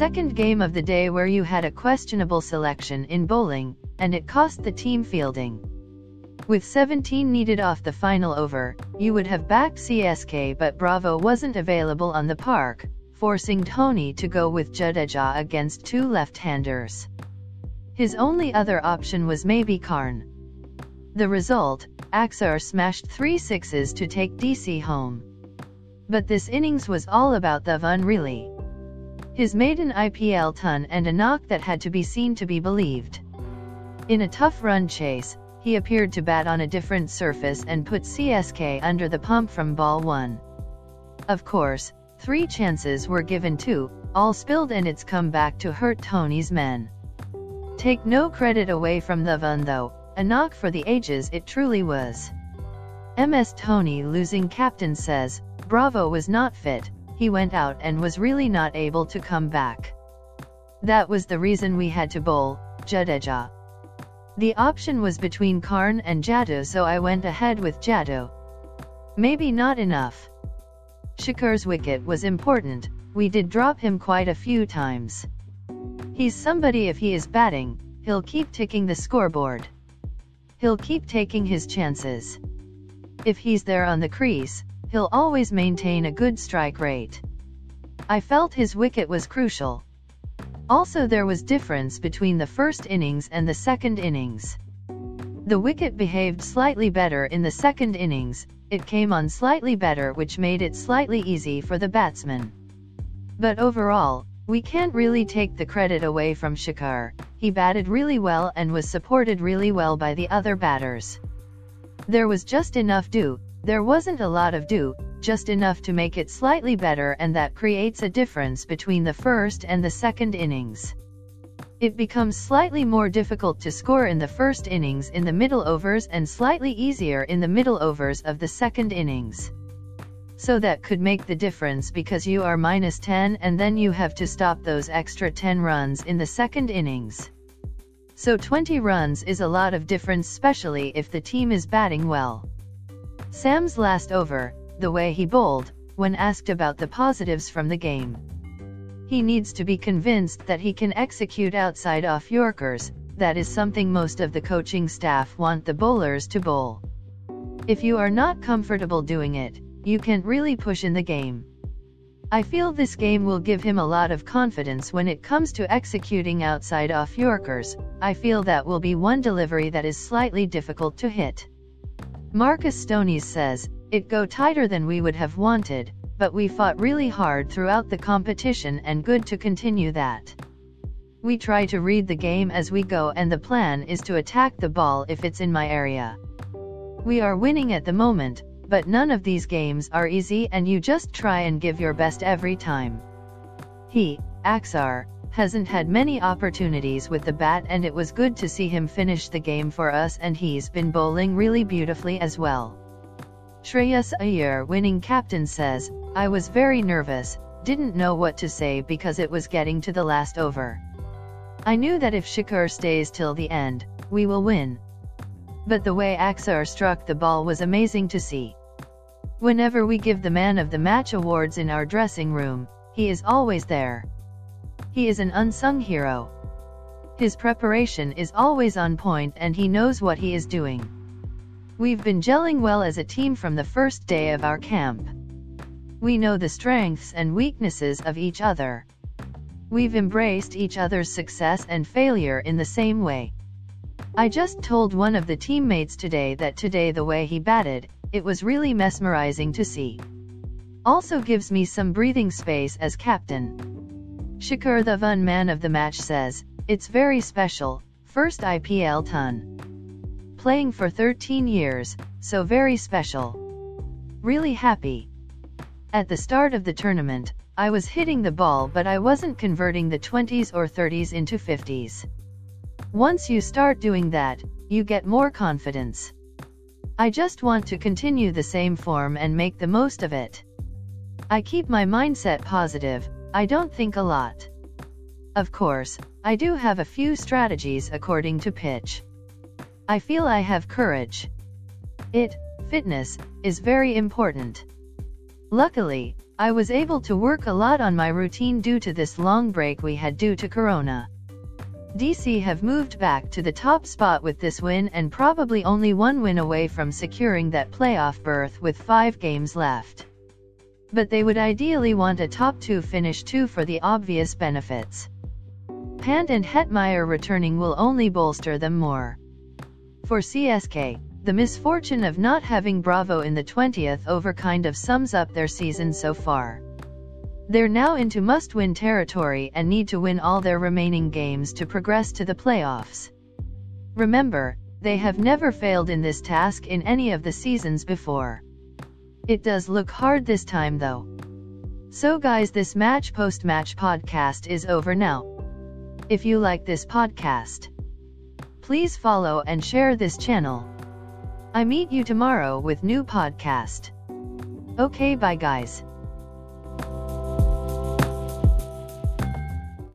second game of the day where you had a questionable selection in bowling, and it cost the team fielding. With 17 needed off the final over, you would have backed CSK but Bravo wasn't available on the park, forcing Dhoni to go with Jadeja against two left-handers. His only other option was maybe Karn. The result, Axar smashed three sixes to take DC home. But this innings was all about the Dhawan really. His maiden IPL ton and a knock that had to be seen to be believed. In a tough run chase, he appeared to bat on a different surface and put CSK under the pump from ball 1. Of course, three chances were given too, all spilled and it's come back to hurt Dhoni's men. Take no credit away from Dhawan though, a knock for the ages it truly was. MS Dhoni losing captain says, Bravo was not fit, he went out and was really not able to come back. That was the reason we had to bowl, Jadeja. The option was between Karn and Jadoo so I went ahead with Jadoo. Maybe not enough. Shikhar's wicket was important, we did drop him quite a few times. He's somebody if he is batting, he'll keep ticking the scoreboard. He'll keep taking his chances. If he's there on the crease, he'll always maintain a good strike rate. I felt his wicket was crucial. Also there was difference between the first innings and the second innings. The wicket behaved slightly better in the second innings, it came on slightly better which made it slightly easy for the batsman. But overall, we can't really take the credit away from Shikhar, he batted really well and was supported really well by the other batters. There was just enough do, there wasn't a lot of do, just enough to make it slightly better and that creates a difference between the first and the second innings. It becomes slightly more difficult to score in the first innings in the middle overs and slightly easier in the middle overs of the second innings. So that could make the difference because you are minus 10 and then you have to stop those extra 10 runs in the second innings. So 20 runs is a lot of difference especially if the team is batting well. Sam's last over, the way he bowled, when asked about the positives from the game. He needs to be convinced that he can execute outside off Yorkers, that is something most of the coaching staff want the bowlers to bowl. If you are not comfortable doing it, you can't really push in the game. I feel this game will give him a lot of confidence when it comes to executing outside off Yorkers, I feel that will be one delivery that is slightly difficult to hit. Marcus Stoinis says, it go tighter than we would have wanted, but we fought really hard throughout the competition and good to continue that. We try to read the game as we go and the plan is to attack the ball if it's in my area. We are winning at the moment, but none of these games are easy and you just try and give your best every time. He, Axar, hasn't had many opportunities with the bat and it was good to see him finish the game for us and he's been bowling really beautifully as well. Shreyas Iyer winning captain says, I was very nervous, didn't know what to say because it was getting to the last over. I knew that if Shikhar stays till the end, we will win. But the way Axar struck the ball was amazing to see. Whenever we give the man of the match awards in our dressing room, he is always there. He is an unsung hero. His preparation is always on point and he knows what he is doing. We've been gelling well as a team from the first day of our camp. We know the strengths and weaknesses of each other. We've embraced each other's success and failure in the same way. I just told one of the teammates today that today the way he batted, it was really mesmerizing to see. Also gives me some breathing space as captain. Shikhar Dhawan man of the match says, it's very special, first IPL ton playing for 13 years, so very special. Really happy. At the start of the tournament, I was hitting the ball but I wasn't converting the 20s or 30s into 50s. Once you start doing that, you get more confidence. I just want to continue the same form and make the most of it. I keep my mindset positive, I don't think a lot. Of course, I do have a few strategies according to pitch. I feel I have courage. It, fitness, is very important. Luckily, I was able to work a lot on my routine due to this long break we had due to Corona. DC have moved back to the top spot with this win and probably only one win away from securing that playoff berth with five games left. But they would ideally want a top two finish too for the obvious benefits. Pant and Hetmyer returning will only bolster them more. For CSK, the misfortune of not having Bravo in the 20th over kind of sums up their season so far. They're now into must-win territory and need to win all their remaining games to progress to the playoffs. Remember, they have never failed in this task in any of the seasons before. It does look hard this time though. So guys this match post-match podcast is over now. If you like this podcast, please follow and share this channel. I meet you tomorrow with new podcast. Okay bye guys.